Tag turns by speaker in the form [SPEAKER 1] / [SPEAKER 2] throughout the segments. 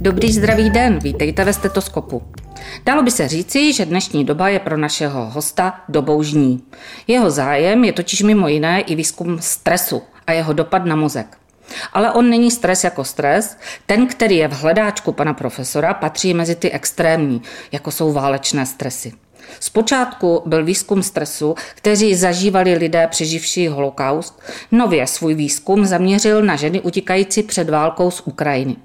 [SPEAKER 1] Dobrý zdravý den, vítejte ve stetoskopu. Dalo by se říci, že dnešní doba je pro našeho hosta doboužní. Jeho zájem je totiž mimo jiné i výzkum stresu a jeho dopad na mozek. Ale on není stres jako stres. Ten, který je v hledáčku pana profesora, patří mezi ty extrémní, jako jsou válečné stresy. Zpočátku byl výzkum stresu, kteří zažívali lidé přeživší holokaust. Nově svůj výzkum zaměřil na ženy utíkající před válkou z Ukrajiny.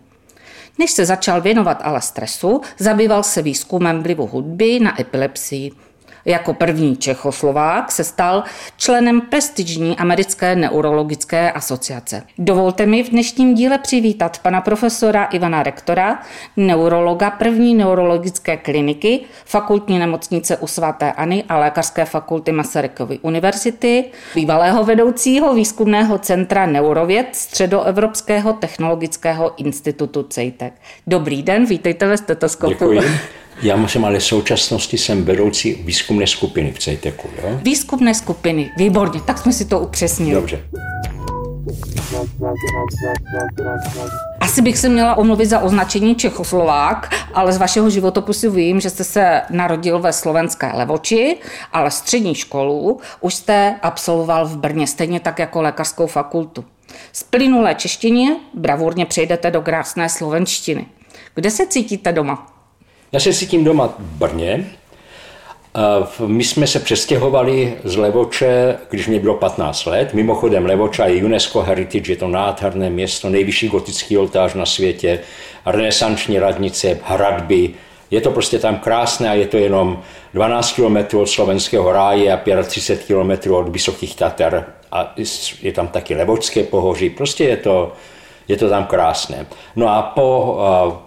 [SPEAKER 1] Než se začal věnovat ale stresu, zabýval se výzkumem vlivu hudby na epilepsii. Jako první Čechoslovák se stal členem prestižní americké neurologické asociace. Dovolte mi v dnešním díle přivítat pana profesora Ivana Rektora, neurologa první neurologické kliniky, fakultní nemocnice u svatéAny a lékařské fakulty Masarykovy univerzity, bývalého vedoucího výzkumného centra Neurověd Středoevropského technologického institutu CEITEC. Dobrý den, vítejte ve stetoskopu.
[SPEAKER 2] Děkuji. Já jsem ale v současnosti jsem vedoucí výzkumné skupiny v CETECu. Jo?
[SPEAKER 1] Výzkumné skupiny, výborně, tak jsme si to upřesnili.
[SPEAKER 2] Dobře.
[SPEAKER 1] Asi bych se měla omluvit za označení Čechoslovák, ale z vašeho životopisu vím, že jste se narodil ve slovenské Levoči, ale střední školu už jste absolvoval v Brně, stejně tak jako lékařskou fakultu. Z plynulé češtině bravurně přejdete do krásné slovenštiny. Kde se cítíte doma?
[SPEAKER 2] Já se cítím doma v Brně. My jsme se přestěhovali z Levoče, když mě bylo 15 let. Mimochodem Levoča je UNESCO Heritage, je to nádherné město, nejvyšší gotický oltář na světě, renesanční radnice, hradby. Je to prostě tam krásné a je to jenom 12 km od slovenského ráje a 35 km od Vysokých Tater. A je tam taky Levočské pohoří. Prostě je to, je to tam krásné. No a po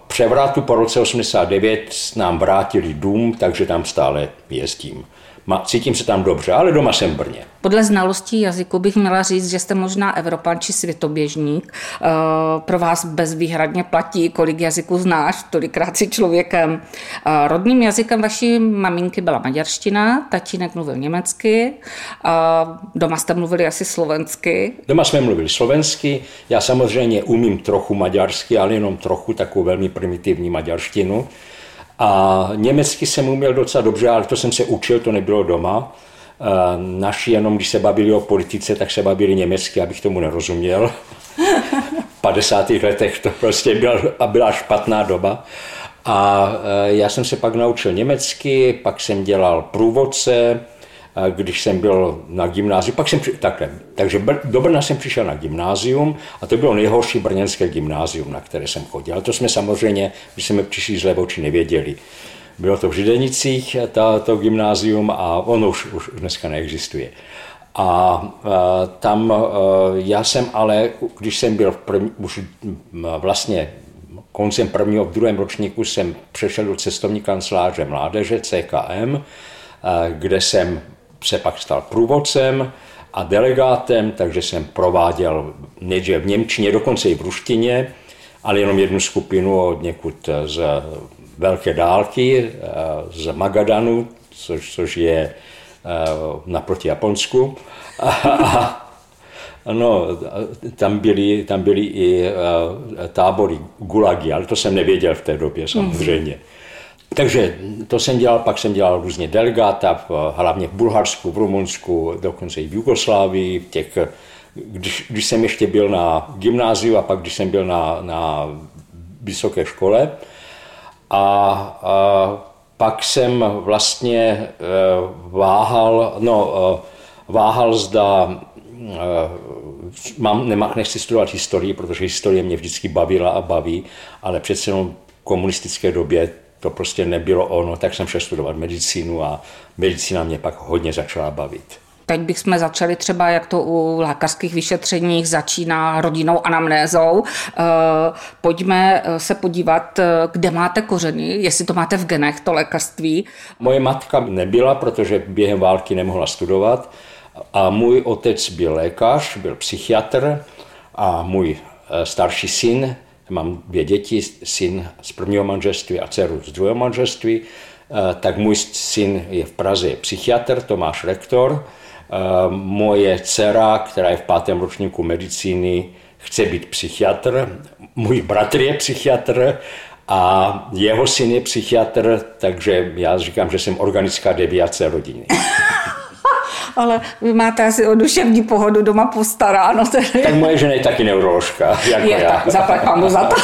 [SPEAKER 2] převratu po roce 89 nám vrátili dům, takže tam stále jezdím. Cítím se tam dobře, ale doma jsem v Brně.
[SPEAKER 1] Podle znalostí jazyku bych měla říct, že jste možná Evropan či světoběžník. Eh, pro vás bezvýhradně platí, kolik jazyků znáš, tolikrát si člověkem. Eh, rodným jazykem vaší maminky byla maďarština, tatínek mluvil německy, eh, doma jste mluvili asi slovensky.
[SPEAKER 2] Doma jsme mluvili slovensky, já samozřejmě umím trochu maďarsky, ale jenom trochu, takovou velmi primitivní maďarštinu. A německy jsem uměl docela dobře, ale to jsem se učil, to nebylo doma. Naši jenom, když se bavili o politice, tak se bavili německy, abych tomu nerozuměl. V 50. letech to prostě byla, byla špatná doba. A e, já jsem se pak naučil německy, pak jsem dělal průvodce, když jsem byl na gymnáziu, pak jsem, takhle, takže do Brna jsem přišel na gymnázium a to bylo nejhorší brněnské gymnázium, na které jsem chodil. Ale to jsme samozřejmě, když jsme přišli z Levoči, nevěděli. Bylo to v Židenicích, to gymnázium, a ono už, už dneska neexistuje. A, a tam a, já jsem ale, když jsem byl v první, už vlastně koncem prvního, v druhém ročníku jsem přešel do cestovní kanceláře mládeže CKM, kde jsem se pak stal průvodcem a delegátem, takže jsem prováděl nejdříve v Němčině, dokonce i v ruštině, ale jenom jednu skupinu od někud z velké dálky, z Magadanu, což, což je eh, naproti Japonsku. A, No, tam byly, tam byly i tábory gulagy, ale to jsem nevěděl v té době samozřejmě. Mm. Takže to jsem dělal, pak jsem dělal různě delegáta, hlavně v Bulharsku, v Rumunsku, dokonce i v Jugoslávii, v těch, když, když jsem ještě byl na gymnáziu a pak když jsem byl na, na vysoké škole. A, a pak jsem vlastně e, váhal, no, e, váhal zda e, mám, nemá, nechci studovat historii, protože historie mě vždycky bavila a baví, ale přece jenom v komunistické době to prostě nebylo ono, tak jsem šel studovat medicínu a medicína mě pak hodně začala bavit.
[SPEAKER 1] Teď bychom začali třeba, jak to u lékařských vyšetřeních začíná rodinnou anamnézou. Eh, pojďme eh, se podívat, eh, kde máte kořeny, jestli to máte v genech, to lékařství.
[SPEAKER 2] Moje matka nebyla, protože během války nemohla studovat a můj otec byl lékař, byl psychiatr a můj starší syn mám dvě děti, syn z prvního manželství a dceru z druhého manželství, eh, tak můj syn je v Praze je psychiatr, Tomáš Rektor, eh, moje dcera, která je v pátém ročníku medicíny, chce být psychiatr, můj bratr je psychiatr a jeho syn je psychiatr, takže já říkám, že jsem organická deviace rodiny.
[SPEAKER 1] Ale vy máte asi o duševní pohodu doma postaráno. Tedy.
[SPEAKER 2] Tak moje žena je taky neuroložka. Jako
[SPEAKER 1] je,
[SPEAKER 2] já.
[SPEAKER 1] tak, zaplať pánu za to.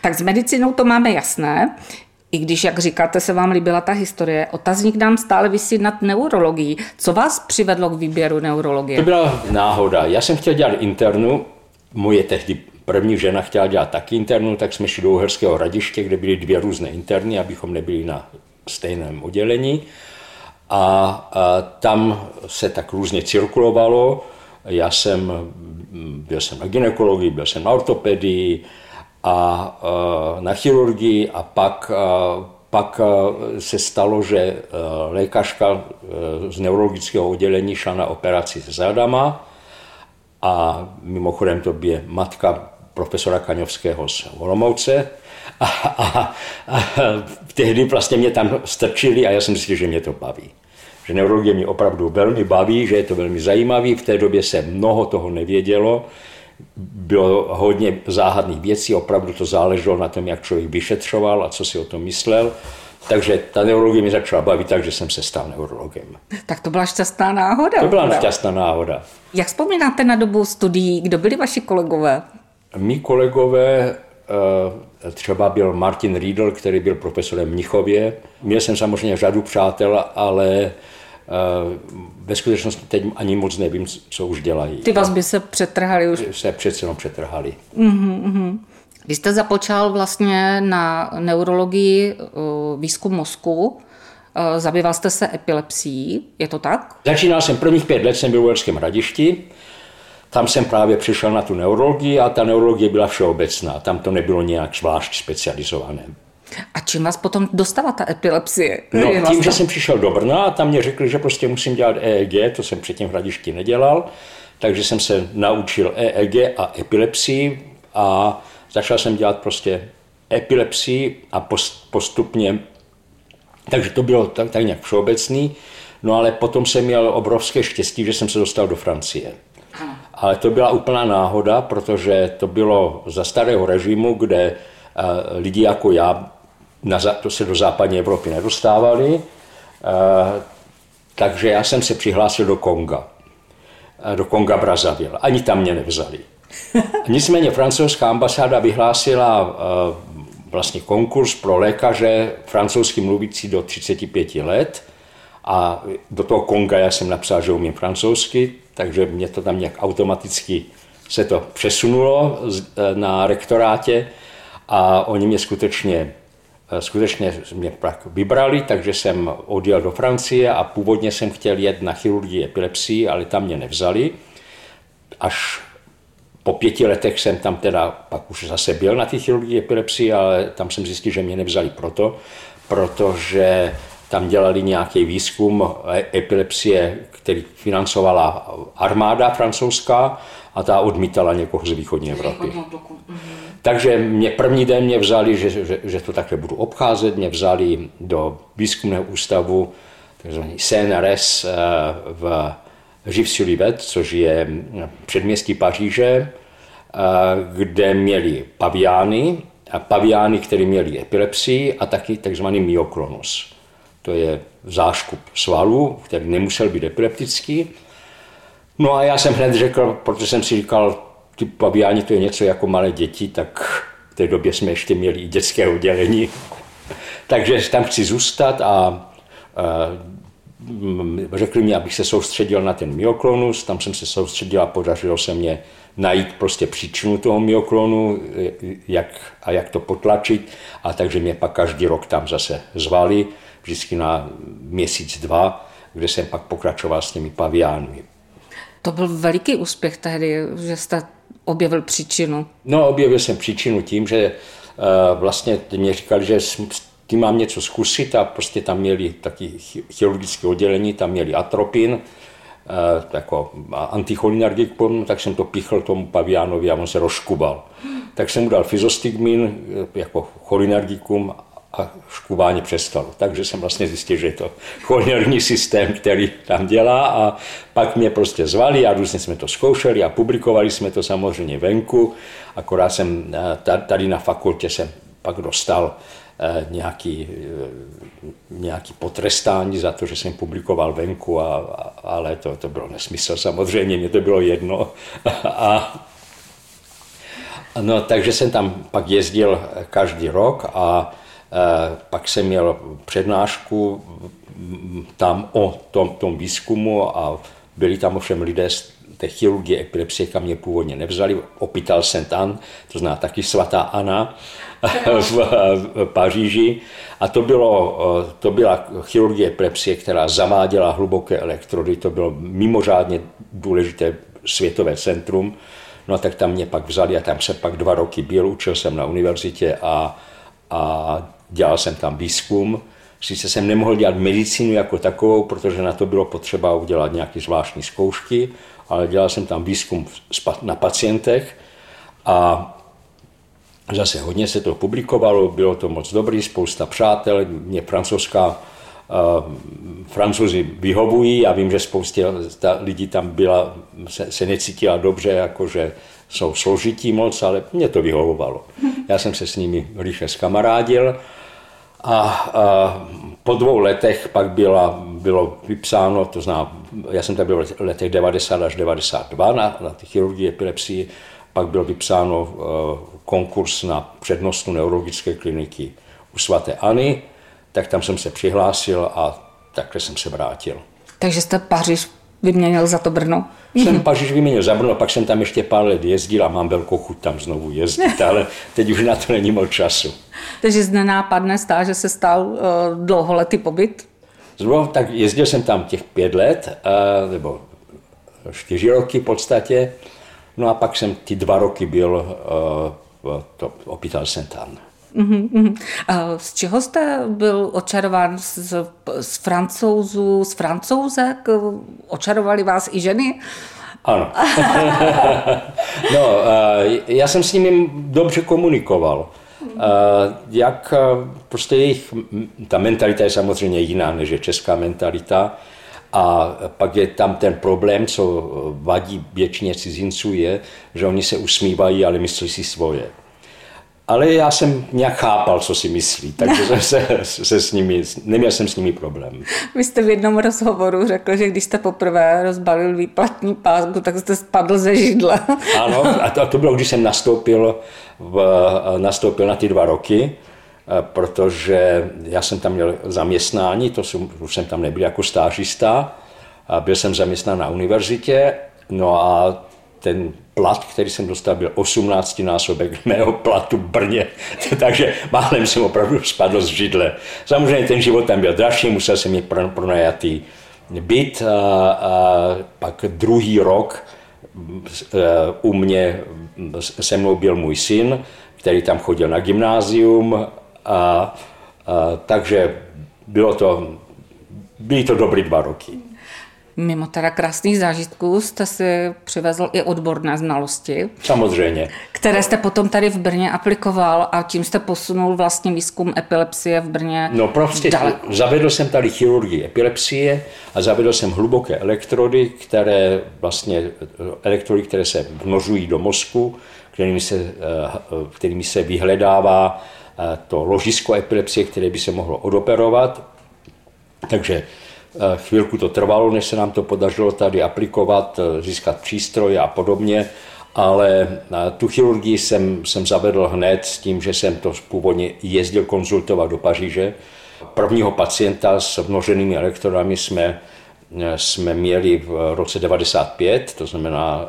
[SPEAKER 1] tak s medicínou to máme jasné. I když, jak říkáte, se vám líbila ta historie, otazník nám stále vysí nad neurologií. Co vás přivedlo k výběru neurologie?
[SPEAKER 2] To byla náhoda. Já jsem chtěl dělat internu, moje tehdy první žena chtěla dělat taky internu, tak jsme šli do Uherského radiště, kde byly dvě různé interny, abychom nebyli na stejném oddělení. A, tam se tak různě cirkulovalo. Já jsem, byl jsem na ginekologii, byl jsem na ortopedii, a na chirurgii a pak, pak se stalo, že lékařka z neurologického oddělení šla na operaci s zádama a mimochodem to je matka profesora Kaňovského z Olomouce a, a, a tehdy vlastně mě tam strčili a já jsem si že mě to baví. Že neurologie mě opravdu velmi baví, že je to velmi zajímavý, v té době se mnoho toho nevědělo, bylo hodně záhadných věcí, opravdu to záleželo na tom, jak člověk vyšetřoval a co si o tom myslel. Takže ta neurologie mi začala bavit tak, že jsem se stal neurologem.
[SPEAKER 1] Tak to byla šťastná náhoda.
[SPEAKER 2] To byla šťastná náhoda.
[SPEAKER 1] Jak vzpomínáte na dobu studií? Kdo byli vaši kolegové?
[SPEAKER 2] Mí kolegové, třeba byl Martin Riedl, který byl profesorem v Mnichově. Měl jsem samozřejmě řadu přátel, ale Eh, ve skutečnosti teď ani moc nevím, co už dělají.
[SPEAKER 1] Ty vazby se přetrhaly už?
[SPEAKER 2] Se přece jenom přetrhaly.
[SPEAKER 1] Uh-huh, uh-huh. Vy jste započal vlastně na neurologii eh, výzkum mozku. Eh, zabýval jste se epilepsií, je to tak?
[SPEAKER 2] Začínal jsem prvních pět let, jsem byl v Uherském hradišti. Tam jsem právě přišel na tu neurologii a ta neurologie byla všeobecná. Tam to nebylo nějak zvlášť specializované.
[SPEAKER 1] A čím vás potom dostala ta epilepsie?
[SPEAKER 2] No, tím, vlastně... že jsem přišel do Brna a tam mě řekli, že prostě musím dělat EEG, to jsem předtím v Hradišti nedělal, takže jsem se naučil EEG a epilepsii a začal jsem dělat prostě epilepsii a postupně, takže to bylo tak, tak nějak všeobecný, no ale potom jsem měl obrovské štěstí, že jsem se dostal do Francie. Ale to byla úplná náhoda, protože to bylo za starého režimu, kde uh, lidi jako já na, to se do západní Evropy nedostávali, eh, takže já jsem se přihlásil do Konga, eh, do Konga Brazzaville. Ani tam mě nevzali. Nicméně francouzská ambasáda vyhlásila eh, vlastně konkurs pro lékaře francouzsky mluvící do 35 let a do toho Konga já jsem napsal, že umím francouzsky, takže mě to tam nějak automaticky se to přesunulo na rektorátě a oni mě skutečně Eh, skutečně mě vybrali, takže jsem odjel do Francie a původně jsem chtěl jet na chirurgii epilepsii, ale tam mě nevzali. Až po pěti letech jsem tam teda pak už zase byl na té chirurgii epilepsii, ale tam jsem zjistil, že mě nevzali proto, protože tam dělali nějaký výzkum epilepsie, který financovala armáda francouzská a ta odmítala někoho z východní Evropy. Takže mě první den mě vzali, že, že, že to takhle budu obcházet, mě vzali do výzkumného ústavu, takzvaný CNRS eh, v Živsulivet, což je předměstí Paříže, eh, kde měli paviány, a paviány, které měli epilepsii a taky takzvaný myoklonus. To je záškup svalů, který nemusel být epileptický. No a já jsem hned řekl, protože jsem si říkal, ty paviáni to je něco jako malé děti, tak v té době jsme ještě měli i dětské oddělení. Takže tam chci zůstat a, a řekli mi, abych se soustředil na ten myoklonus, tam jsem se soustředil a podařilo se mě najít prostě příčinu toho myoklonu jak, a jak to potlačit. A takže mě pak každý rok tam zase zvali, vždycky na měsíc, dva, kde jsem pak pokračoval s těmi paviánmi.
[SPEAKER 1] To byl veliký úspěch tehdy, že jste objevil příčinu?
[SPEAKER 2] No, objevil jsem příčinu tím, že uh, vlastně mě říkali, že s tím mám něco zkusit a prostě tam měli taky chirurgické oddělení, tam měli atropin, uh, jako anticholinergikum, tak jsem to pichl tomu paviánovi a on se rozkubal. Tak jsem mu dal fizostigmin jako cholinergikum a škubání přestalo. Takže jsem vlastně zjistil, že je to chornerní systém, který tam dělá a pak mě prostě zvali a různě jsme to zkoušeli a publikovali jsme to samozřejmě venku. Akorát jsem eh, tady na fakultě jsem pak dostal eh, nějaký, eh, nějaký potrestání za to, že jsem publikoval venku, a, a, ale to, to bylo nesmysl samozřejmě, mě to bylo jedno. A, no, takže jsem tam pak jezdil každý rok a pak jsem měl přednášku tam o tom, tom výzkumu a byli tam ovšem lidé z té chirurgie epilepsie, kam mě původně nevzali, Opital Saint Anne, to zná taky svatá Anna v, Paříži. A to, bylo, eh, to byla chirurgie epilepsie, která zaváděla hluboké elektrody, to bylo mimořádně důležité světové centrum. No a tak tam mě pak vzali a tam se pak dva roky byl, učil jsem na univerzitě a, a dělal jsem tam výzkum, sice jsem nemohl dělat medicínu jako takovou, protože na to bylo potřeba udělat nějaké zvláštní zkoušky, ale dělal jsem tam výzkum na pacientech a zase hodně se to publikovalo, bylo to moc dobrý, spousta přátel, mě francouzská Uh, Francouzi vyhovují, já vím, že spousta lidí tam byla, se, se necítila dobře, jakože jsou složití moc, ale mě to vyhovovalo. Já jsem se s nimi rychle zkamarádil a, a po dvou letech pak byla, bylo vypsáno, to znamená, já jsem tam byl v letech 90 až 92 na, na chirurgii epilepsii, pak byl vypsáno uh, konkurs na přednostu neurologické kliniky u svaté Ani, tak tam jsem se přihlásil a takhle jsem se vrátil.
[SPEAKER 1] Takže jste Paříž vyměnil za to Brno?
[SPEAKER 2] Jsem Paříž vyměnil za Brno, pak jsem tam ještě pár let jezdil a mám velkou chuť tam znovu jezdit, ale teď už na to není moc času.
[SPEAKER 1] Takže z nenápadné stáže se stal uh, dlouholetý pobyt?
[SPEAKER 2] Znovu, tak jezdil jsem tam těch pět let, uh, nebo čtyři roky v podstatě, no a pak jsem ty dva roky byl uh, to Hospital Saint-Anne.
[SPEAKER 1] Uh-huh, Z čeho jste byl očarován? Z, z francouzů, z francouzek? Očarovali vás i ženy?
[SPEAKER 2] Ano. no, já jsem s nimi dobře komunikoval. Jak prostě jejich, ta mentalita je samozřejmě jiná než je česká mentalita. A pak je tam ten problém, co vadí většině cizinců, je, že oni se usmívají, ale myslí si svoje. Ale já jsem nějak chápal, co si myslí, takže jsem se, se s nimi, neměl jsem s nimi problém.
[SPEAKER 1] Vy jste v jednom rozhovoru řekl, že když jste poprvé rozbalil výplatní pásku, tak jste spadl ze židle.
[SPEAKER 2] Ano, a to, to bylo, když jsem nastoupil, v, nastoupil na ty dva roky, eh, protože já jsem tam měl zaměstnání, to jsem, už jsem tam nebyl jako stážista, a byl jsem zaměstnán na univerzitě, no a ten plat, který jsem dostal, byl 18 násobek mého platu v Brně, takže málem jsem opravdu spadl z židle. Samozřejmě ten život tam byl dražší, musel jsem mít pronajatý byt a, a pak druhý rok e, u mě se mnou byl můj syn, který tam chodil na gymnázium a, a takže bylo to, byly to dobrý dva roky.
[SPEAKER 1] Mimo teda krásných zážitků jste si přivezl i odborné znalosti.
[SPEAKER 2] Samozřejmě.
[SPEAKER 1] Které jste potom tady v Brně aplikoval a tím jste posunul vlastně výzkum epilepsie v Brně
[SPEAKER 2] No prostě daleko. zavedl jsem tady chirurgii epilepsie a zavedl jsem hluboké elektrody, které vlastně, elektrody, které se vnožují do mozku, kterými se, eh, kterými se vyhledává eh, to ložisko epilepsie, které by se mohlo odoperovat. Takže chvilku to trvalo, než se nám to podařilo tady aplikovat, eh, získat přístroje a podobně, ale eh, tu chirurgii jsem, jsem zavedl hned s tím, že jsem to původně jezdil konzultovat do Paříže. Prvního pacienta s vnoženými elektrodami jsme, jsme měli v roce 95, to znamená,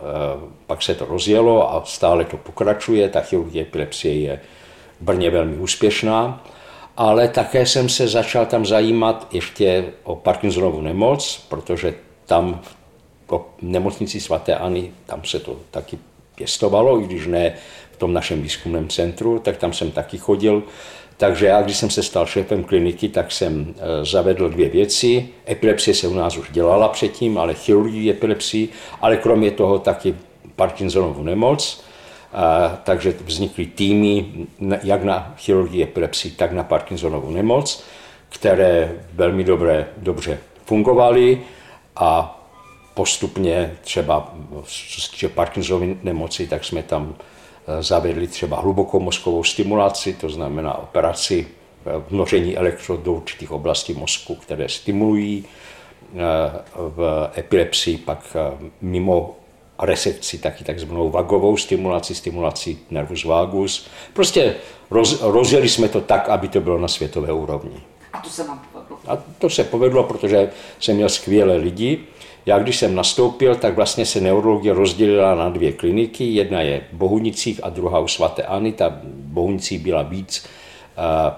[SPEAKER 2] pak se to rozjelo a stále to pokračuje. Ta chirurgie epilepsie je v Brně velmi úspěšná ale také jsem se začal tam zajímat ještě o Parkinsonovu nemoc, protože tam po nemocnici svaté Ani, tam se to taky pěstovalo, i když ne v tom našem výzkumném centru, tak tam jsem taky chodil. Takže já, když jsem se stal šéfem kliniky, tak jsem e, zavedl dvě věci. Epilepsie se u nás už dělala předtím, ale chirurgii epilepsii, ale kromě toho taky Parkinsonovu nemoc. Takže vznikly týmy jak na chirurgii epilepsii, tak na Parkinsonovu nemoc, které velmi dobře, dobře fungovaly a postupně třeba, co se týče Parkinsonovy nemoci, tak jsme tam e, zavedli třeba hlubokou mozkovou stimulaci, to znamená operaci e, vnoření elektrod do určitých oblastí mozku, které stimulují e, v epilepsii, pak mimo resekci taky takzvanou vagovou stimulaci, stimulaci nervus vagus. Prostě roz, rozjeli jsme to tak, aby to bylo na světové úrovni.
[SPEAKER 1] A to se vám povedlo?
[SPEAKER 2] A to se povedlo, protože jsem měl skvělé lidi. Já když jsem nastoupil, tak vlastně se neurologie rozdělila na dvě kliniky. Jedna je v Bohunicích a druhá u svaté Ani. Ta Bohunicí byla víc uh,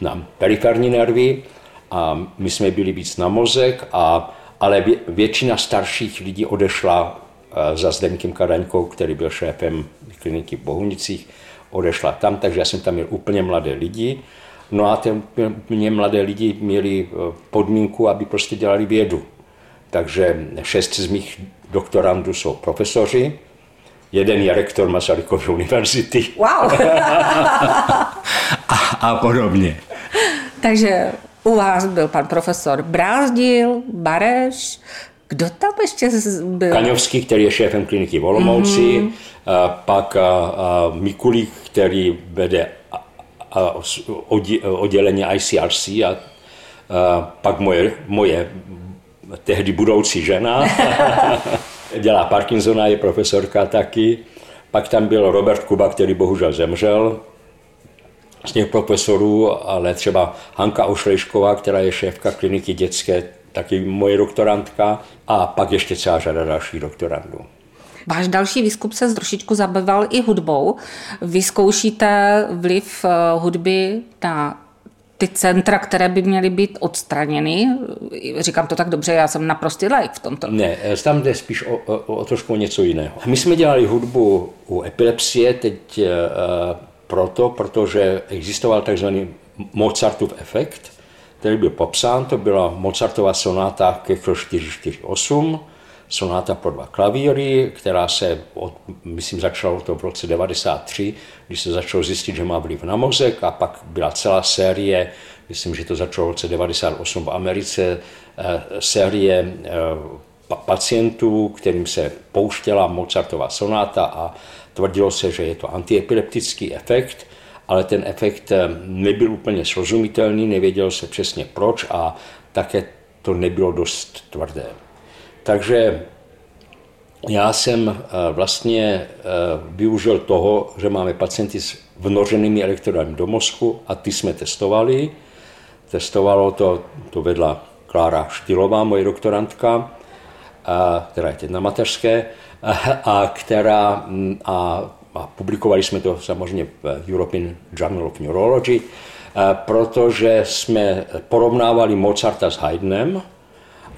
[SPEAKER 2] na periferní nervy a my jsme byli víc na mozek, a, ale většina starších lidí odešla za Zdenkem Karaňkou, který byl šéfem kliniky v Bohunicích, odešla tam, takže já jsem tam měl úplně mladé lidi. No a ty mě mladé lidi měli eh, podmínku, aby prostě dělali vědu. Takže šest z mých doktorandů jsou profesoři, jeden je rektor Masarykovy univerzity.
[SPEAKER 1] Wow.
[SPEAKER 2] a, a podobně.
[SPEAKER 1] Takže u vás byl pan profesor Brázdil, Bareš, kdo tam ještě byl?
[SPEAKER 2] Kaňovský, který je šéfem kliniky Volomouci, mm-hmm. a pak a, a Mikulík, který vede oddělení ICRC a, a pak moje, moje tehdy budoucí žena, dělá Parkinsona, je profesorka taky. Pak tam byl Robert Kuba, který bohužel zemřel z těch profesorů, ale třeba Hanka Ošlejšková, která je šéfka kliniky dětské, taky moje doktorantka a pak ještě celá řada dalších doktorandů.
[SPEAKER 1] Váš další výzkum se trošičku zabýval i hudbou. Vy zkoušíte vliv eh, hudby na ty centra, které by měly být odstraněny. Říkám to tak dobře, já jsem naprostý like v tomto.
[SPEAKER 2] Ne, eh, tam jde spíš o, o, o trošku něco jiného. My jsme dělali hudbu u epilepsie teď uh, proto, protože existoval takzvaný Mozartův efekt, který byl popsán, to byla Mozartova sonáta ke 448, sonáta pro dva klavíry, která se, od, myslím, začalo to v roce 93, když se začalo zjistit, že má vliv na mozek a pak byla celá série, myslím, že to začalo v roce 98 v Americe, eh, série eh, pacientů, kterým se pouštěla Mozartova sonáta a tvrdilo se, že je to antiepileptický efekt, ale ten efekt eh, nebyl úplně srozumitelný, nevědělo se přesně proč a také to nebylo dost tvrdé. Takže já jsem eh, vlastně eh, využil toho, že máme pacienty s vnořenými elektrodami do mozku a ty jsme testovali. Testovalo to, to vedla Klára Štilová, moje doktorantka, která je teď na mateřské, a, která, mm, a, a publikovali jsme to samozřejmě v European Journal of Neurology, protože jsme porovnávali Mozarta s Haydnem,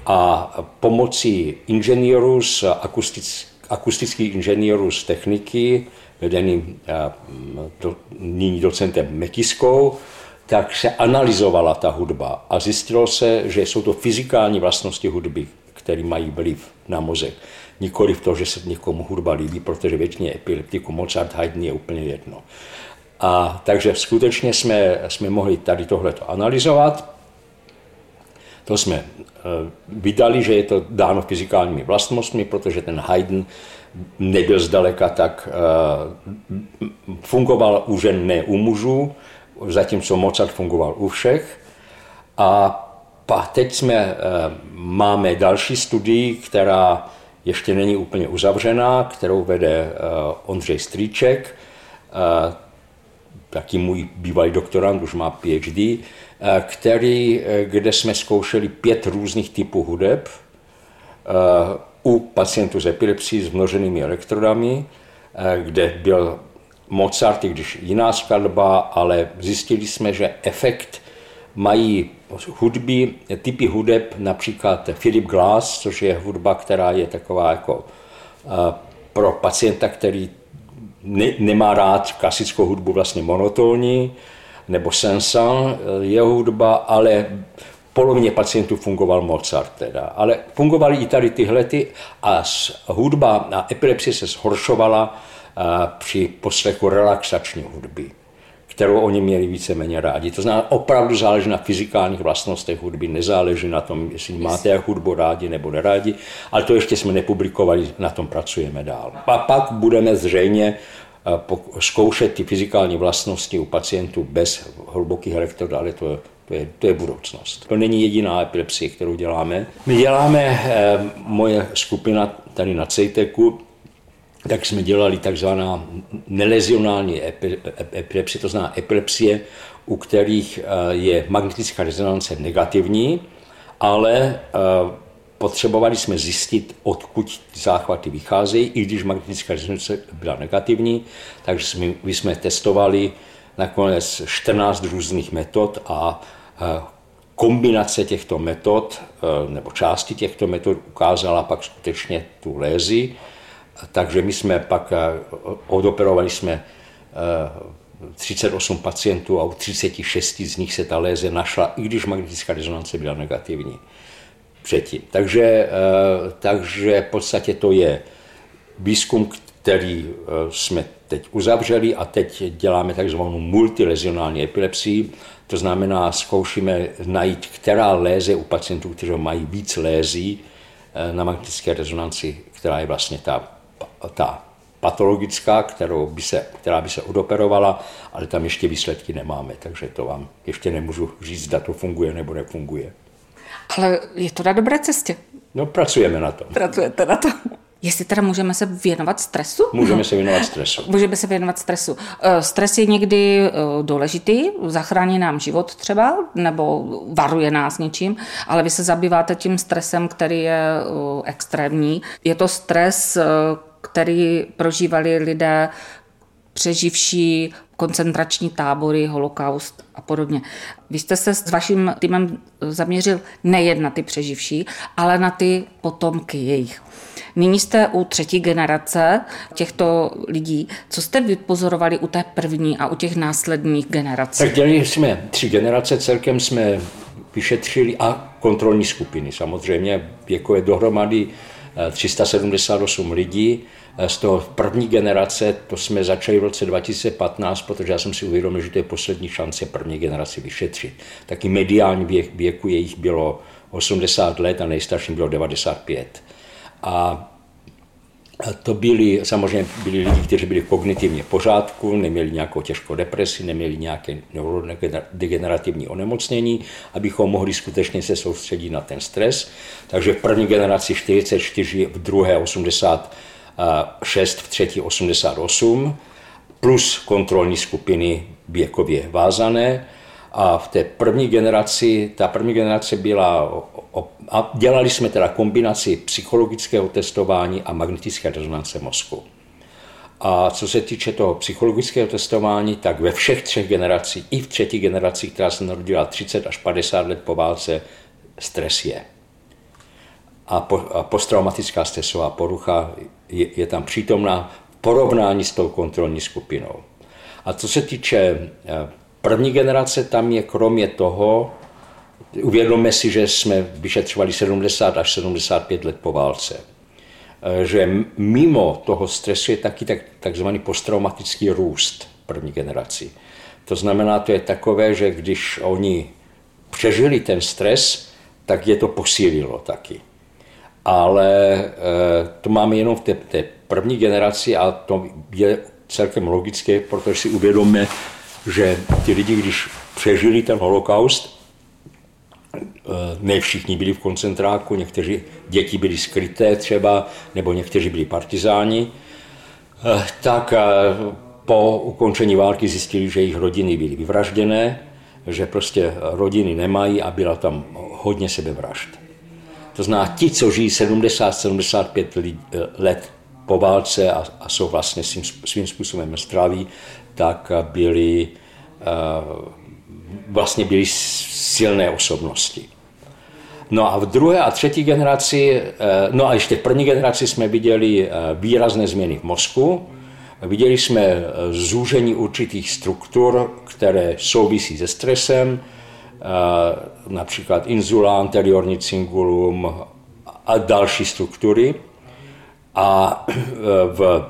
[SPEAKER 2] a pomocí inženýrů z akustick, akustických inženýrů z techniky, vedený do, nyní docentem Mekiskou, tak se analyzovala ta hudba a zjistilo se, že jsou to fyzikální vlastnosti hudby, které mají vliv na mozek. Nikoli v to, že se někomu hudba líbí, protože většině epileptiku Mozart Haydn je úplně jedno. A takže skutečně jsme, jsme mohli tady tohleto analyzovat. To jsme eh, vydali, že je to dáno fyzikálními vlastnostmi, protože ten Haydn nebyl zdaleka tak, eh, fungoval u žen, ne u mužů, zatímco Mozart fungoval u všech. A pa teď jsme, eh, máme další studii, která ještě není úplně uzavřená, kterou vede Ondřej Strýček, taky můj bývalý doktorant, už má PhD, Eh, který, eh, kde jsme zkoušeli pět různých typů hudeb eh, u pacientů s epilepsií s množenými elektrodami, kde byl Mozart, i když jiná skladba, ale zjistili jsme, že efekt mají hudby, typy hudeb, například Philip Glass, což je hudba, která je taková jako pro pacienta, který ne, nemá rád klasickou hudbu vlastně monotónní, nebo Saint-Saëns, eh, jeho hudba, ale polovině pacientů fungoval Mozart teda. Ale fungovaly i tady tyhle ty a hudba na epilepsie se zhoršovala při poslechu relaxační hudby kterou oni měli víceméně rádi. To znamená, opravdu záleží na fyzikálních vlastnostech hudby, nezáleží na tom, jestli máte hudbu rádi nebo nerádi, ale to ještě jsme nepublikovali, na tom pracujeme dál. A pak budeme zřejmě eh, zkoušet ty fyzikální vlastnosti u pacientů bez hlubokých elektrod, ale to, to, je, to je budoucnost. To není jediná epilepsie, kterou děláme. My děláme, eh, moje skupina tady na CETECu, tak jsme dělali takzvaná nelezionální epilepsie, to znamená epilepsie, u kterých eh, je magnetická rezonance negativní, ale eh, potřebovali jsme zjistit, odkud záchvaty vycházejí, i když magnetická rezonance byla negativní, takže jsme, my jsme testovali nakonec 14 různých metod a eh, kombinace těchto metod, nebo části těchto metod ukázala pak skutečně tu lézi, takže my jsme pak eh, odoperovali jsme 38 eh, pacientů a u 36 z nich se ta léze našla, i když magnetická rezonance byla negativní předtím. Takže, eh, takže v podstatě to je výzkum, který jsme teď uzavřeli a teď děláme takzvanou multilezionální epilepsii. To znamená, zkoušíme najít, která léze u pacientů, kteří mají víc lézí na magnetické rezonanci, která je vlastně ta ta patologická, kterou by se, která by se odoperovala, ale tam ještě výsledky nemáme, takže to vám ještě nemůžu říct, zda to funguje nebo nefunguje.
[SPEAKER 1] Ale je to na dobré cestě.
[SPEAKER 2] No, pracujeme na tom.
[SPEAKER 1] Pracujete na tom. Jestli teda můžeme se věnovat stresu?
[SPEAKER 2] Můžeme se věnovat stresu.
[SPEAKER 1] Můžeme se věnovat stresu. Eh, stres je někdy eh, důležitý, zachrání nám život třeba, nebo varuje nás něčím, ale vy se zabýváte tím stresem, který je eh, extrémní. Je to stres, který prožívali lidé přeživší koncentrační tábory, holokaust a podobně. Vy jste se s vaším týmem zaměřil nejen na ty přeživší, ale na ty potomky jejich. Nyní jste u třetí generace těchto lidí. Co jste vypozorovali u té první a u těch následných generací?
[SPEAKER 2] Tak dělali jsme tři generace, celkem jsme vyšetřili a kontrolní skupiny. Samozřejmě věkové dohromady 378 lidí. Z toho první generace, to jsme začali v roce 2015, protože já jsem si uvědomil, že to je poslední šance první generaci vyšetřit. Taky mediální věk, věku jejich bylo 80 let a nejstarším bylo 95. A to byli, samozřejmě byli lidi, kteří byli kognitivně v pořádku, neměli nějakou těžkou depresi, neměli nějaké neurodegenerativní onemocnění, abychom mohli skutečně se soustředit na ten stres. Takže v první generaci 44, v druhé 86, v třetí 88, plus kontrolní skupiny věkově vázané. A v té první generaci, ta první generace byla, a dělali jsme teda kombinaci psychologického testování a magnetické rezonance mozku. A co se týče toho psychologického testování, tak ve všech třech generacích, i v třetí generaci, která se narodila 30 až 50 let po válce, stres je. A, po, a posttraumatická stresová porucha je, je tam přítomná v porovnání s tou kontrolní skupinou. A co se týče eh, První generace tam je kromě toho, uvědomme si, že jsme vyšetřovali 70 až 75 let po válce, eh, že mimo toho stresu je taky tak, takzvaný posttraumatický růst první generaci. To znamená, to je takové, že když oni přežili ten stres, tak je to posílilo taky. Ale e, to máme jenom v té, té první generaci a to je celkem logické, protože si uvědomíme, že ti lidi, když přežili ten holokaust, eh, ne všichni byli v koncentráku, někteří děti byly skryté třeba, nebo někteří byli partizáni, eh, tak eh, po ukončení války zjistili, že jejich rodiny byly vyvražděné, že prostě rodiny nemají a byla tam hodně sebevražd. To znamená, ti, co žijí 70-75 let po válce a, a jsou vlastně svým, svým způsobem zdraví, tak byli eh, vlastně byli silné osobnosti. No a v druhé a třetí generaci, eh, no a ještě v první generaci jsme viděli eh, výrazné změny v mozku. Viděli jsme zúžení určitých struktur, které souvisí se stresem, například inzula, anteriorní cingulum a další struktury. A v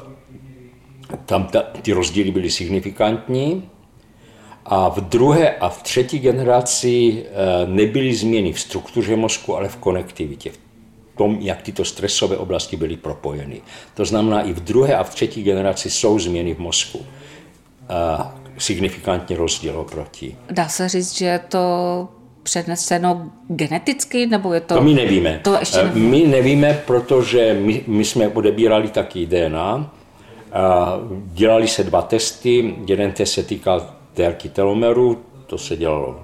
[SPEAKER 2] tam ta, ty rozdíly byly signifikantní. A v druhé a v třetí generaci nebyly změny v struktuře mozku, ale v konektivitě, v tom, jak tyto stresové oblasti byly propojeny. To znamená, i v druhé a v třetí generaci jsou změny v mozku. A signifikantně rozdíl oproti.
[SPEAKER 1] Dá se říct, že je to přeneseno geneticky, nebo je to...
[SPEAKER 2] To my nevíme.
[SPEAKER 1] To ještě nevíme.
[SPEAKER 2] My nevíme, protože my, my jsme odebírali taky DNA. Dělali se dva testy. Jeden test se týkal délky telomeru, to se dělalo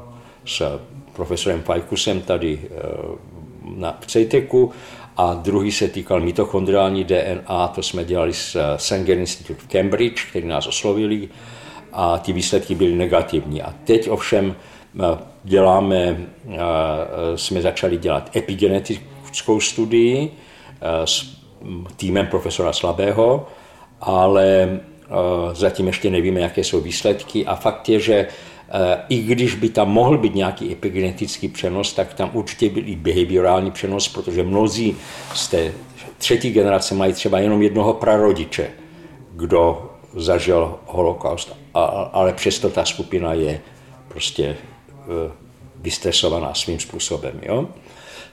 [SPEAKER 2] s profesorem Fajkusem tady na CETECu a druhý se týkal mitochondriální DNA, to jsme dělali s Sanger Institute v Cambridge, který nás oslovili a ty výsledky byly negativní. A teď ovšem eh, děláme, eh, jsme začali dělat epigenetickou studii eh, s týmem profesora Slabého, ale zatím ještě nevíme, jaké jsou výsledky a fakt je, že i když by tam mohl být nějaký epigenetický přenos, tak tam určitě byl i behaviorální přenos, protože mnozí z té třetí generace mají třeba jenom jednoho prarodiče, kdo zažil holokaust, ale přesto ta skupina je prostě e, vystresovaná svým způsobem. Jo?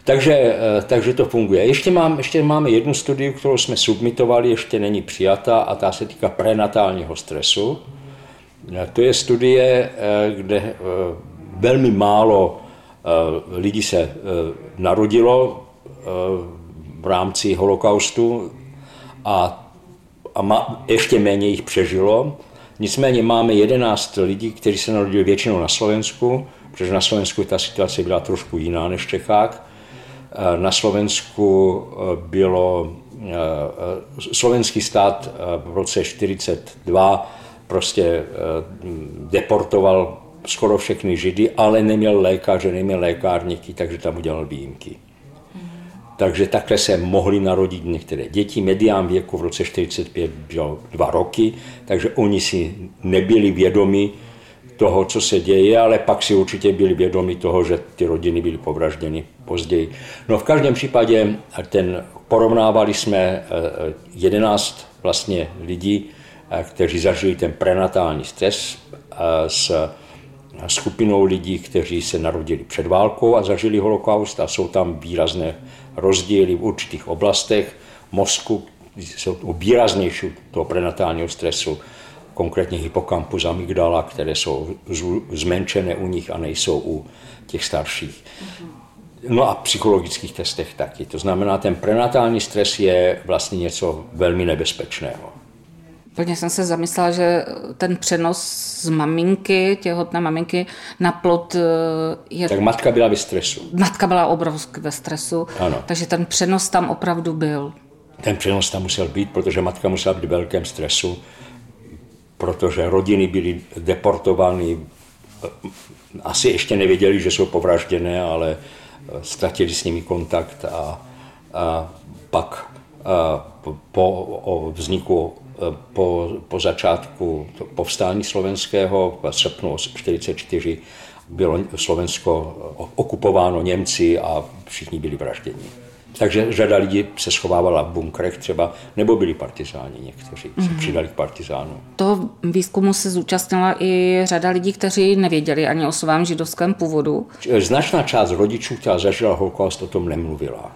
[SPEAKER 2] Takže, e, takže to funguje. Ještě, mám, ještě máme jednu studii, kterou jsme submitovali, ještě není přijata a ta se týká prenatálního stresu. To je studie, eh, kde eh, velmi málo eh, lidí se narodilo v rámci holokaustu a, a má, ještě méně jich přežilo. Nicméně máme 11 lidí, kteří se narodili většinou na Slovensku, protože na Slovensku ta situace byla trošku jiná než v Čechách. Na Slovensku bylo slovenský stát v roce 1942 prostě eh, deportoval skoro všechny židy, ale neměl lékaře, neměl lékárníky, takže tam udělal výjimky. Takže takhle se mohly narodit některé děti. Medián věku v roce 45 byl dva roky, takže oni si nebyli vědomi toho, co se děje, ale pak si určitě byli vědomi toho, že ty rodiny byly povražděny později. No v každém případě ten, porovnávali jsme 11 eh, vlastně lidí, kteří zažili ten prenatální stres s skupinou lidí, kteří se narodili před válkou a zažili holokaust a jsou tam výrazné rozdíly v určitých oblastech mozku, jsou výraznější toho prenatálního stresu, konkrétně hypokampus, amygdala, které jsou zmenšené u nich a nejsou u těch starších. No a psychologických testech taky. To znamená, ten prenatální stres je vlastně něco velmi nebezpečného.
[SPEAKER 1] Plně jsem se zamyslela, že ten přenos z maminky, těhotné maminky na plod eh, je...
[SPEAKER 2] Tak matka byla ve stresu.
[SPEAKER 1] Matka byla obrovsky ve stresu,
[SPEAKER 2] ano.
[SPEAKER 1] takže ten přenos tam opravdu byl.
[SPEAKER 2] Ten přenos tam musel být, protože matka musela být v velkém stresu, protože rodiny byly deportovány, asi ještě nevěděli, že jsou povražděné, ale eh, ztratili s nimi kontakt a, a pak a po, po vzniku po, po začátku povstání slovenského v srpnu 1944 bylo Slovensko okupováno Němci a všichni byli vražděni. Takže řada lidí se schovávala v bunkrech třeba, nebo byli partizáni někteří, mm-hmm. se mhm. přidali k partizánům.
[SPEAKER 1] To výzkumu se zúčastnila i řada lidí, kteří nevěděli ani o svém židovském původu.
[SPEAKER 2] Značná část rodičů, která zažila holokaust, o tom nemluvila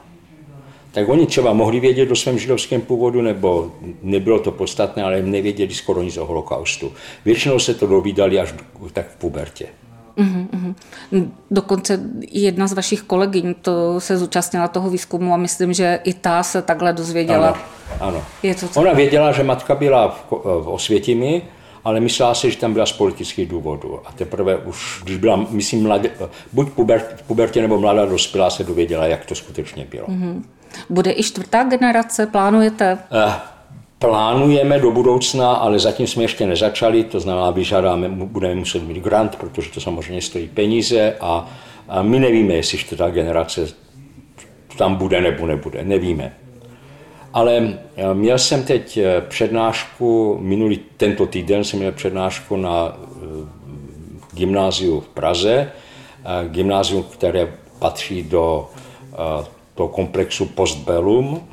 [SPEAKER 2] tak oni třeba mohli vědět o svém židovském původu, nebo nebylo to podstatné, ale nevěděli skoro nic o holokaustu. Většinou se to dovídali až tak v pubertě.
[SPEAKER 1] Mm-hmm. Dokonce jedna z vašich kolegyň to se zúčastnila toho výzkumu a myslím, že i ta se takhle dozvěděla.
[SPEAKER 2] Ano, ano. Je to? Ona věděla, že matka byla v, v Osvětimi, ale myslela si, že tam byla z politických důvodů. A teprve už, když byla, myslím, mladě, buď v pubertě nebo mladá dospělá, se dověděla, jak to skutečně bylo. Mm-hmm.
[SPEAKER 1] Bude i čtvrtá generace, plánujete?
[SPEAKER 2] Eh, plánujeme do budoucna, ale zatím jsme ještě nezačali, to znamená, vyžádáme, budeme muset mít grant, protože to samozřejmě stojí peníze a, a my nevíme, jestli čtvrtá generace tam bude nebo nebude, nevíme. Ale eh, měl jsem teď eh, přednášku, minulý tento týden jsem měl přednášku na gymnáziu v Praze, gymnázium, které patří do toho komplexu Postbellum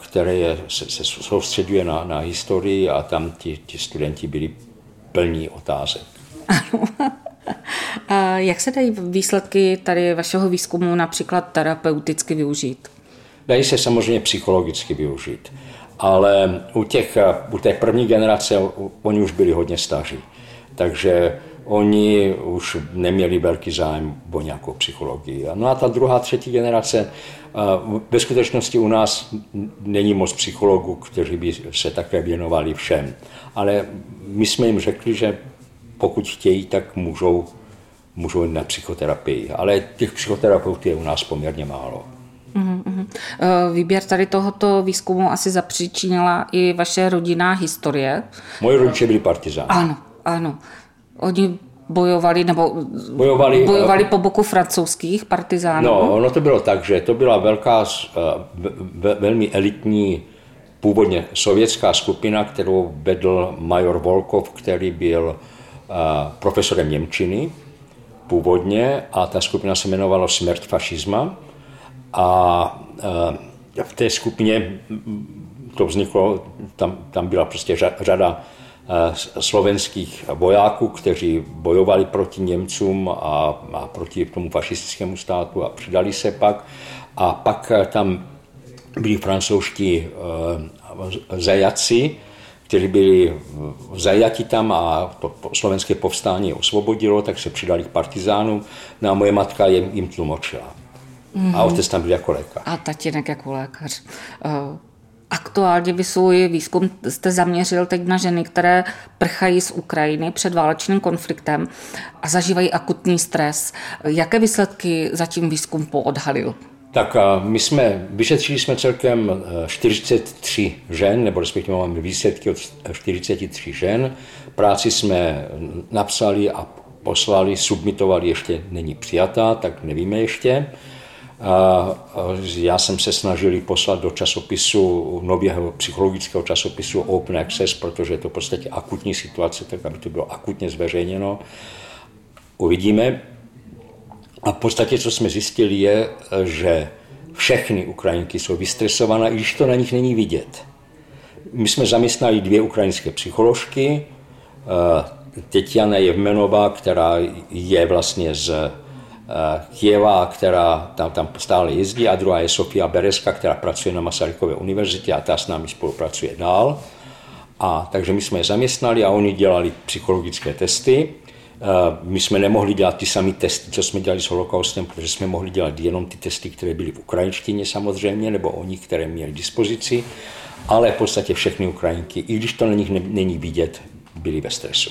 [SPEAKER 2] které je, se, se soustředuje na, na historii a tam ti, ti studenti byli plní otázek.
[SPEAKER 1] A jak se dají výsledky tady vašeho výzkumu například terapeuticky využít?
[SPEAKER 2] Dají se samozřejmě psychologicky využít, ale u, těch, u té první generace oni už byli hodně staří, takže oni už neměli velký zájem o nějakou psychologii. No a ta druhá, třetí generace, ve skutečnosti u nás není moc psychologů, kteří by se také věnovali všem. Ale my jsme jim řekli, že pokud chtějí, tak můžou, můžou jít na psychoterapii. Ale těch psychoterapeutů je u nás poměrně málo.
[SPEAKER 1] Mm-hmm. Výběr tady tohoto výzkumu asi zapříčinila i vaše rodinná historie.
[SPEAKER 2] Moje rodiče byli partizáni.
[SPEAKER 1] Ano, ano. Oni bojovali, nebo
[SPEAKER 2] bojovali,
[SPEAKER 1] bojovali po boku francouzských partizánů?
[SPEAKER 2] No, ono to bylo tak, že to byla velká, eh, velmi elitní, původně sovětská skupina, kterou vedl major Volkov, který byl eh, profesorem Němčiny původně a ta skupina se jmenovala Smrt fašisma a eh, v té skupině to vzniklo, tam, tam byla prostě řada Eh, slovenských vojáků, kteří bojovali proti Němcům a, a proti tomu fašistickému státu a přidali se pak. A pak eh, tam byli francouzští eh, zajaci, kteří byli zajati tam a to slovenské povstání osvobodilo, tak se přidali k partizánům. No a moje matka jim, jim tlumočila. Mm-hmm. A otec tam byl jako lékař.
[SPEAKER 1] A tatínek jako lékař. Aktuálně vy svůj výzkum jste zaměřil teď na ženy, které prchají z Ukrajiny před válečným konfliktem a zažívají akutní stres. Jaké výsledky zatím výzkum poodhalil?
[SPEAKER 2] Tak my jsme, vyšetřili jsme celkem 43 e, žen, nebo respektive máme výsledky od 43 žen. Práci jsme napsali a poslali, submitovali, ještě není přijatá, tak nevíme ještě. Já jsem se snažil poslat do časopisu, nového psychologického časopisu Open Access, protože je to v podstatě akutní situace, tak aby to bylo akutně zveřejněno. Uvidíme. A v podstatě, co jsme zjistili, je, že všechny Ukrajinky jsou vystresované, i když to na nich není vidět. My jsme zaměstnali dvě ukrajinské psycholožky, Tetiana Jevmenová, která je vlastně z Kieva, která tam, tam stále jezdí, a druhá je Sofia Bereska, která pracuje na Masarykové univerzitě a ta s námi spolupracuje dál. A takže my jsme je zaměstnali a oni dělali psychologické testy. My jsme nemohli dělat ty samé testy, co jsme dělali s holokaustem, protože jsme mohli dělat jenom ty testy, které byly v ukrajinštině samozřejmě, nebo oni, které měli dispozici, ale v podstatě všechny Ukrajinky, i když to na nich není vidět, byly ve stresu.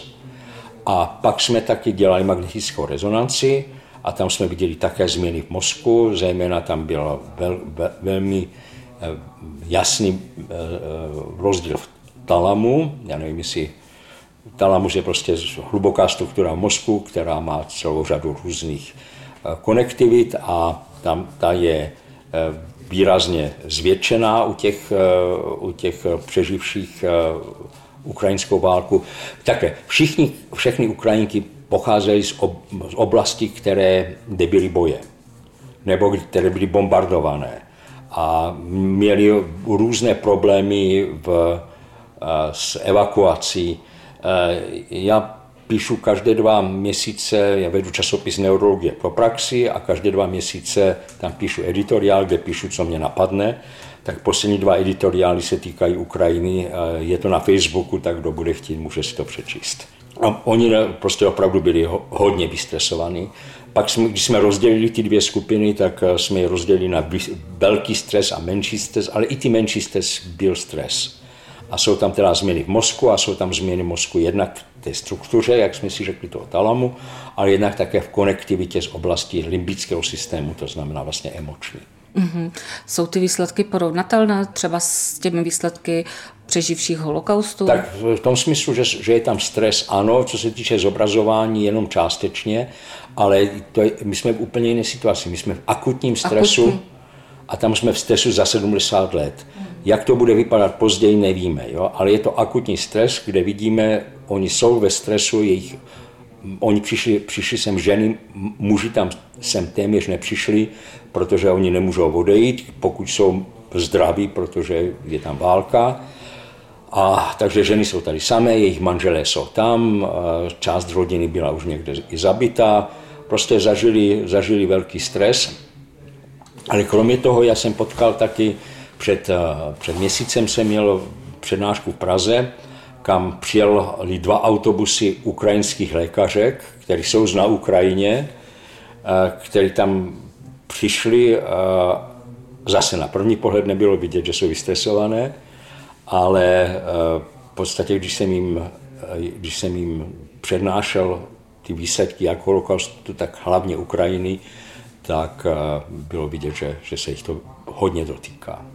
[SPEAKER 2] A pak jsme taky dělali magnetickou rezonanci, a tam jsme viděli také změny v mozku, zejména tam byl vel, vel, velmi eh, jasný eh, eh, rozdíl v talamu. Já nevím, jestli talamus je prostě hluboká struktura mozku, která má celou řadu různých konektivit a tam ta je výrazně zvětšená u těch, u těch přeživších ukrajinskou válku. Takhle, všichni, všechny Ukrajinky pocházeli z, ob, z oblastí, které, kde byly boje, nebo které byly bombardované. A měli různé problémy v, s evakuací. Já píšu každé dva měsíce, já vedu časopis Neurologie pro praxi a každé dva měsíce tam píšu editoriál, kde píšu, co mě napadne. Tak poslední dva editoriály se týkají Ukrajiny, je to na Facebooku, tak kdo bude chtít, může si to přečíst. A oni prostě opravdu byli hodně vystresovaní. Pak, jsme, když jsme rozdělili ty dvě skupiny, tak eh, jsme je rozdělili na velký stres a menší stres, ale i ty menší stres byl stres. A jsou tam teda změny v mozku a jsou tam změny v mozku jednak v té struktuře, jak jsme si řekli, toho talamu, ale jednak také v konektivitě z oblasti limbického systému, to znamená vlastně emoční.
[SPEAKER 1] Mm-hmm. Jsou ty výsledky porovnatelné třeba s těmi výsledky přeživších holokaustu?
[SPEAKER 2] Tak v tom smyslu, že, že je tam stres, ano, co se týče zobrazování, jenom částečně, ale to je, my jsme v úplně jiné situaci. My jsme v akutním stresu Akutní. a tam jsme v stresu za 70 let. Jak to bude vypadat později, nevíme, jo? ale je to akutní stres, kde vidíme, oni jsou ve stresu, jejich Oni přišli, přišli sem ženy, muži tam sem téměř nepřišli, protože oni nemůžou odejít. Pokud jsou zdraví, protože je tam válka. A takže ženy jsou tady samé, jejich manželé jsou tam, část rodiny byla už někde i zabitá, prostě zažili, zažili velký stres. Ale kromě toho já jsem potkal taky, před, před měsícem jsem měl přednášku v Praze, kam přijeli dva autobusy ukrajinských lékařek, kteří jsou na Ukrajině, kteří tam přišli, zase na první pohled nebylo vidět, že jsou vystresované, ale v podstatě, když jsem jim, když jsem jim přednášel ty výsledky jak holokaustu, tak hlavně Ukrajiny, tak bylo vidět, že, že se jich to hodně dotýká.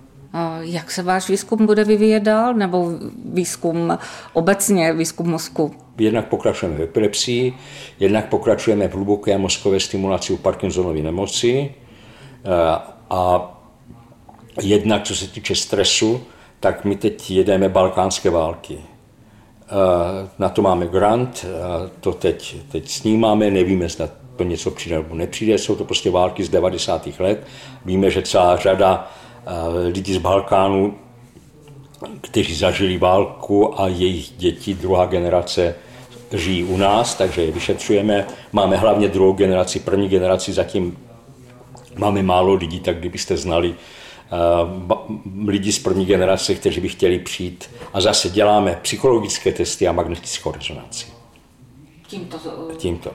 [SPEAKER 1] Jak se váš výzkum bude vyvíjet dál, nebo výzkum obecně, výzkum mozku?
[SPEAKER 2] Jednak pokračujeme v epilepsii, jednak pokračujeme v hluboké mozkové stimulaci u Parkinsonovy nemoci a jednak, co se týče stresu, tak my teď jedeme balkánské války. Na to máme grant, to teď, teď snímáme, nevíme, zda to něco přijde nebo nepřijde, jsou to prostě války z 90. let. Víme, že celá řada lidí z Balkánu, kteří zažili válku a jejich děti, druhá generace, žijí u nás, takže je vyšetřujeme. Máme hlavně druhou generaci, první generaci zatím máme málo lidí, tak kdybyste znali lidi z první generace, kteří by chtěli přijít. A zase děláme psychologické testy a magnetickou rezonanci.
[SPEAKER 1] Tímto?
[SPEAKER 2] Tímto.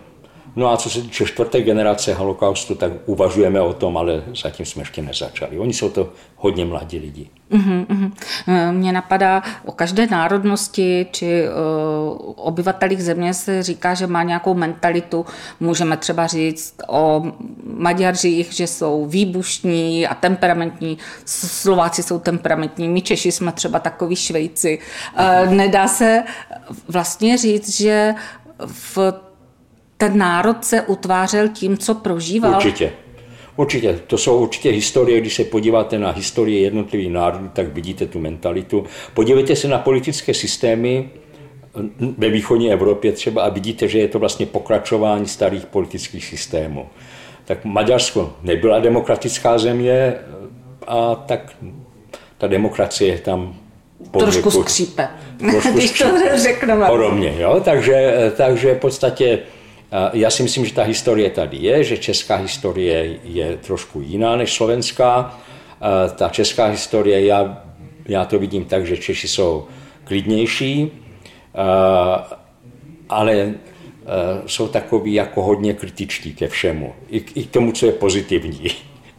[SPEAKER 2] No a co se týče čtvrté generace holokaustu, tak uvažujeme o tom, ale zatím jsme ještě nezačali. Oni jsou to hodně mladí lidi.
[SPEAKER 1] Uh-huh, uh-huh. Mně napadá, o každé národnosti či uh, obyvatelích země se říká, že má nějakou mentalitu. Můžeme třeba říct o Maďařích, že jsou výbušní a temperamentní. Slováci jsou temperamentní, my Češi jsme třeba takový Švejci. Uh, nedá se vlastně říct, že v ten národ se utvářel tím, co prožíval?
[SPEAKER 2] Určitě. Určitě, to jsou určitě historie, když se podíváte na historii jednotlivých národů, tak vidíte tu mentalitu. Podívejte se na politické systémy ve východní Evropě třeba a vidíte, že je to vlastně pokračování starých politických systémů. Tak Maďarsko nebyla demokratická země a tak ta demokracie tam
[SPEAKER 1] Trošku skřípe,
[SPEAKER 2] trošku
[SPEAKER 1] když to řekneme.
[SPEAKER 2] Podobně, jo? Takže, takže v podstatě já si myslím, že ta historie tady je, že česká historie je trošku jiná než slovenská. Ta česká historie, já, já to vidím tak, že Češi jsou klidnější, ale jsou takový jako hodně kritičtí ke všemu, i, i k tomu, co je pozitivní.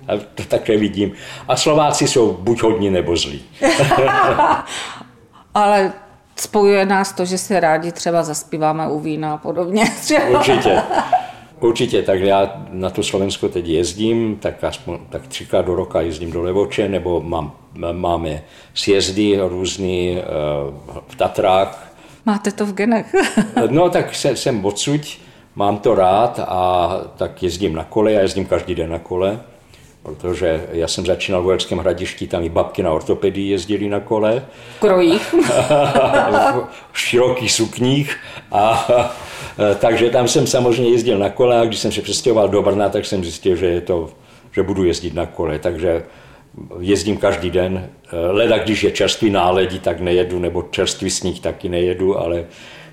[SPEAKER 2] A to také vidím. A Slováci jsou buď hodní nebo zlí.
[SPEAKER 1] ale spojuje nás to, že se rádi třeba zaspíváme u vína a podobně.
[SPEAKER 2] Určitě. Určitě, tak já na to Slovensko teď jezdím, tak aspoň tak třikrát do roka jezdím do Levoče, nebo mám, máme sjezdy různý uh, v Tatrách.
[SPEAKER 1] Máte to v genech.
[SPEAKER 2] no tak jsem, jsem odsuť, mám to rád a tak jezdím na kole, já jezdím každý den na kole protože já jsem začínal v Uherském hradišti, tam i babky na ortopedii jezdili na kole.
[SPEAKER 1] V krojích.
[SPEAKER 2] v širokých sukních. A, takže tam jsem samozřejmě jezdil na kole a když jsem se přestěhoval do Brna, tak jsem zjistil, že, je to, že budu jezdit na kole. Takže jezdím každý den. Leda, když je čerstvý náledí, tak nejedu, nebo čerstvý sníh taky nejedu, ale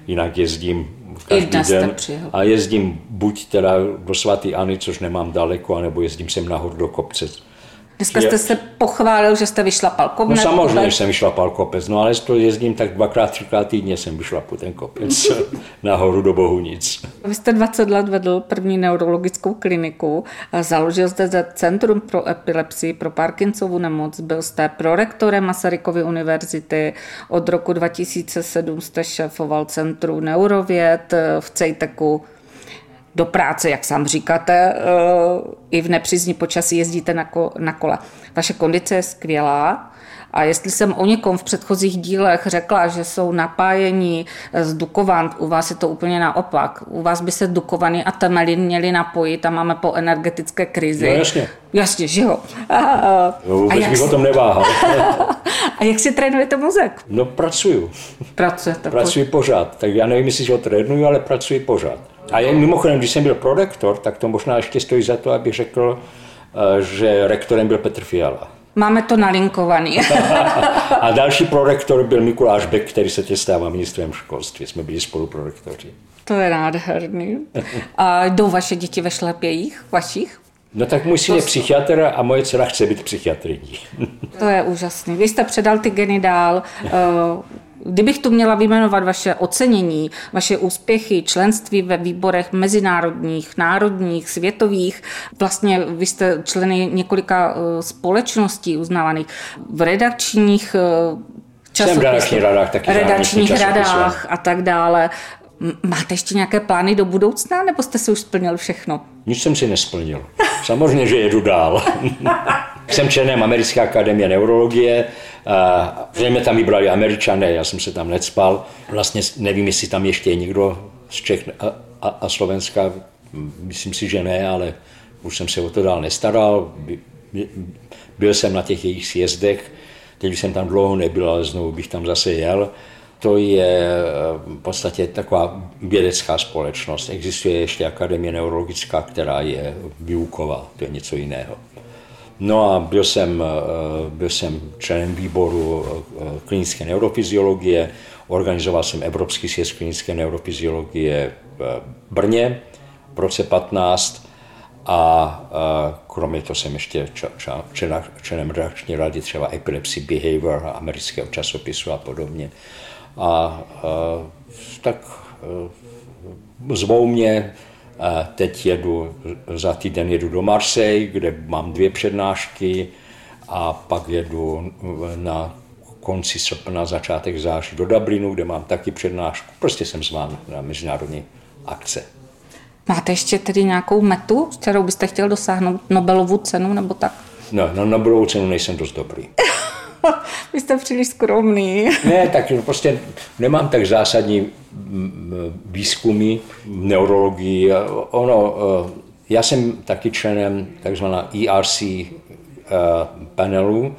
[SPEAKER 2] jinak jezdím každý den a jezdím buď teda do svatý Ani, což nemám daleko, anebo jezdím sem nahoru do kopce.
[SPEAKER 1] Dneska jste se pochválil, že jste vyšlapal kopec.
[SPEAKER 2] No samozřejmě, jsem vyšlapal kopec, no ale to jezdím tak dvakrát, třikrát týdně jsem vyšlapu ten kopec nahoru do Bohunic.
[SPEAKER 1] Vy jste 20 let vedl první neurologickou kliniku, založil jste zde Centrum pro epilepsii, pro Parkinsovu nemoc, byl jste prorektorem Masarykovy univerzity, od roku 2007 jste šéfoval Centru neurověd v Cejteku, do práce, jak sám říkáte, eh, i v nepřízní počasí jezdíte na, ko, na kole. Vaše kondice je skvělá, a jestli jsem o někom v předchozích dílech řekla, že jsou napájení z Dukovan, u vás je to úplně naopak. U vás by se Dukovany a Temelin měli napojit a máme po energetické krizi.
[SPEAKER 2] No jasně.
[SPEAKER 1] Jasně, že jo. A,
[SPEAKER 2] no, vůbec a jak bych o tom neváhal.
[SPEAKER 1] a jak si trénujete mozek?
[SPEAKER 2] No pracuju.
[SPEAKER 1] Pracujete.
[SPEAKER 2] Pracuji pořád. Tak já nevím, jestli ho trénuju, ale pracuji pořád. A jen mimochodem, když jsem byl prorektor, tak to možná ještě stojí za to, aby řekl, eh, že rektorem byl Petr Fiala.
[SPEAKER 1] Máme to nalinkovaný.
[SPEAKER 2] a další prorektor byl Mikuláš Beck, který se tě stává ministrem školství. Jsme byli spolu prorektoři.
[SPEAKER 1] To je nádherný. A jdou vaše děti ve šlepějích, vašich?
[SPEAKER 2] No tak můj syn je psychiatr a moje dcera chce být psychiatriní.
[SPEAKER 1] To je úžasný. Vy jste předal ty geny dál. Eh, kdybych tu měla vyjmenovat vaše ocenění, vaše úspěchy, členství ve výborech mezinárodních, národních, světových, vlastně vy jste členy několika eh, společností uznávaných v redakčních
[SPEAKER 2] časopisech, Jsem v redakčních radách taky.
[SPEAKER 1] Redakčních radách a tak dále. Máte ještě nějaké plány do budoucna, nebo jste si už splnil všechno?
[SPEAKER 2] Nic jsem si nesplnil. Samozřejmě, že jedu dál. jsem členem Americké akademie neurologie, zřejmě tam vybrali američané, já jsem se tam necpal. Vlastně nevím, jestli tam ještě je někdo z Čech a, a, a Slovenska, myslím si, že ne, ale už jsem se o to dál nestaral. Byl jsem na těch jejich sjezdech, teď jsem tam dlouho nebyl, ale znovu bych tam zase jel to je v podstatě taková vědecká společnost. Existuje ještě Akademie neurologická, která je výuková, to je něco jiného. No a byl jsem, eh, byl jsem členem výboru eh, klinické neurofyziologie, organizoval jsem Evropský sjezd klinické neurofyziologie v Brně v roce 15 a kromě toho jsem ještě členem redakční rady třeba Epilepsy Behavior amerického časopisu a podobně. A, tak zvou mě, a teď jedu, za týden jedu do Marseille, kde mám dvě přednášky a pak jedu na konci srpna, začátek září do Dublinu, kde mám taky přednášku. Prostě jsem zván na mezinárodní akce.
[SPEAKER 1] Máte ještě tedy nějakou metu, kterou byste chtěl dosáhnout Nobelovu cenu nebo tak?
[SPEAKER 2] No, na Nobelovu cenu nejsem dost dobrý.
[SPEAKER 1] Vy jste příliš skromný.
[SPEAKER 2] ne, tak prostě nemám tak zásadní výzkumy neurologii. Ono, eh, já jsem taky členem takzvaná ERC eh, panelu,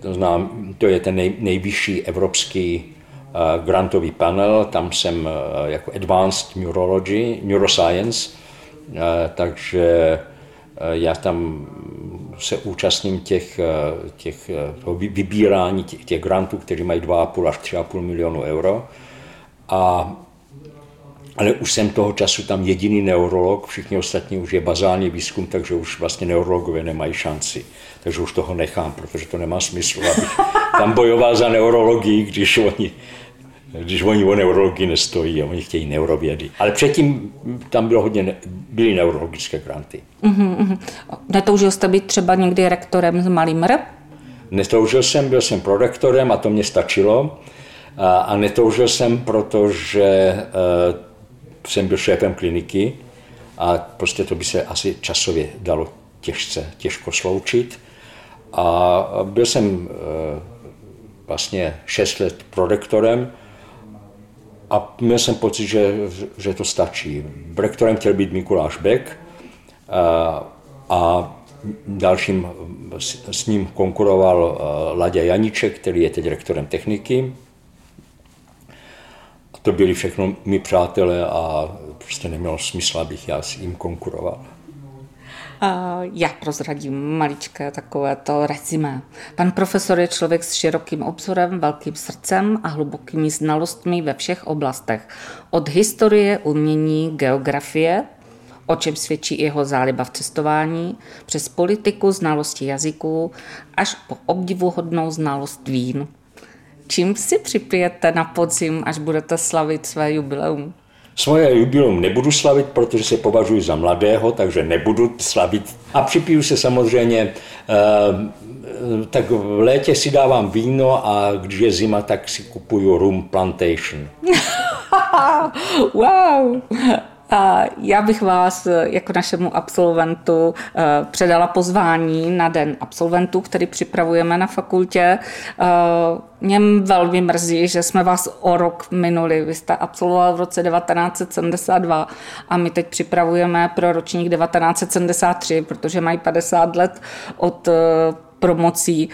[SPEAKER 2] to, znám, to je ten nej, nejvyšší evropský eh, grantový panel, tam jsem jako Advanced Neurology, Neuroscience, takže já tam se účastním těch, eh, těch eh, vybírání těch, těch grantů, které mají 2,5 až 3,5 milionu euro. A, ale už jsem toho času tam jediný neurolog, všichni ostatní už je bazální výzkum, takže už vlastně neurologové nemají šanci. Takže už toho nechám, protože to nemá smysl, abych tam bojoval za neurologii, když oni když oni o neurologii nestojí a oni chtějí neurovědy. Ale předtím tam bylo hodně, byly neurologické granty.
[SPEAKER 1] Uh-huh, Netoužil jste být třeba někdy rektorem z Malým R?
[SPEAKER 2] Netoužil jsem, byl jsem prorektorem a to mě stačilo. A, a netoužil jsem, protože uh, jsem byl šéfem kliniky a prostě to by se asi časově dalo těžce, těžko sloučit. A byl jsem uh, vlastně 6 let prorektorem, a měl jsem pocit, že, že to stačí. Rektorem chtěl být Mikuláš Beck a, a dalším s, s ním konkuroval Ladě Janíček, který je teď rektorem techniky. A to byli všechno mi přátelé a prostě nemělo smysl, abych já s ním konkuroval.
[SPEAKER 1] Já prozradím maličké takové to rezime. Pan profesor je člověk s širokým obzorem, velkým srdcem a hlubokými znalostmi ve všech oblastech. Od historie, umění, geografie, o čem svědčí i jeho záliba v cestování, přes politiku, znalosti jazyků, až po obdivuhodnou znalost vín. Čím si připijete na podzim, až budete slavit své jubileum?
[SPEAKER 2] Svoje jubileum nebudu slavit, protože se považuji za mladého, takže nebudu slavit. A připiju se samozřejmě, eh, tak v létě si dávám víno a když je zima, tak si kupuju rum plantation.
[SPEAKER 1] wow! A já bych vás jako našemu absolventu eh, předala pozvání na den absolventů, který připravujeme na fakultě. Eh, mě velmi mrzí, že jsme vás o rok minuli. Vy jste absolvoval v roce 1972 a my teď připravujeme pro ročník 1973, protože mají 50 let od eh, promocí.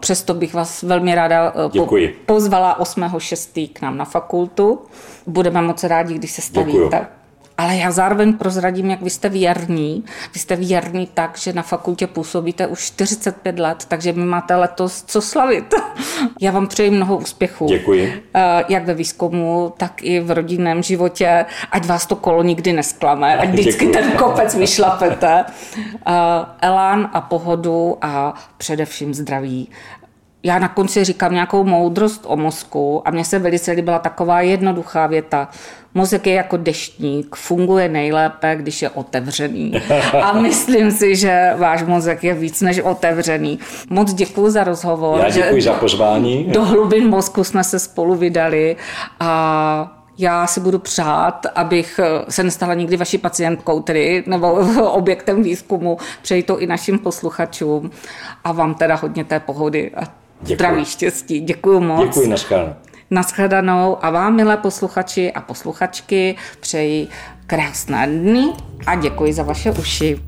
[SPEAKER 1] Přesto bych vás velmi ráda
[SPEAKER 2] Děkuji.
[SPEAKER 1] pozvala 8.6. k nám na fakultu. Budeme moc rádi, když se stavíte.
[SPEAKER 2] Děkuji.
[SPEAKER 1] Ale já zároveň prozradím, jak vy jste věrný. Vy jste věrný tak, že na fakultě působíte už 45 let, takže my máte letos co slavit. Já vám přeji mnoho úspěchů.
[SPEAKER 2] Děkuji.
[SPEAKER 1] Eh, jak ve výzkumu, tak i v rodinném životě. Ať vás to kolo nikdy nesklame, ať vždycky Děkuji. ten kopec vyšlapete. Eh, elán a pohodu a především zdraví já na konci říkám nějakou moudrost o mozku a mně se velice líbila taková jednoduchá věta. Mozek je jako deštník, funguje nejlépe, když je otevřený. A myslím si, že váš mozek je víc než otevřený. Moc děkuji za rozhovor.
[SPEAKER 2] Já děkuji za pozvání.
[SPEAKER 1] Do hlubin mozku jsme se spolu vydali a já si budu přát, abych se nestala nikdy vaší pacientkou, tedy nebo objektem výzkumu. Přeji to i našim posluchačům a vám teda hodně té pohody a Děkuji. Zdraví, štěstí. Děkuji moc.
[SPEAKER 2] Děkuji, naschledanou.
[SPEAKER 1] Naschledanou a vám, milé posluchači a posluchačky, přeji krásné dny a děkuji za vaše uši.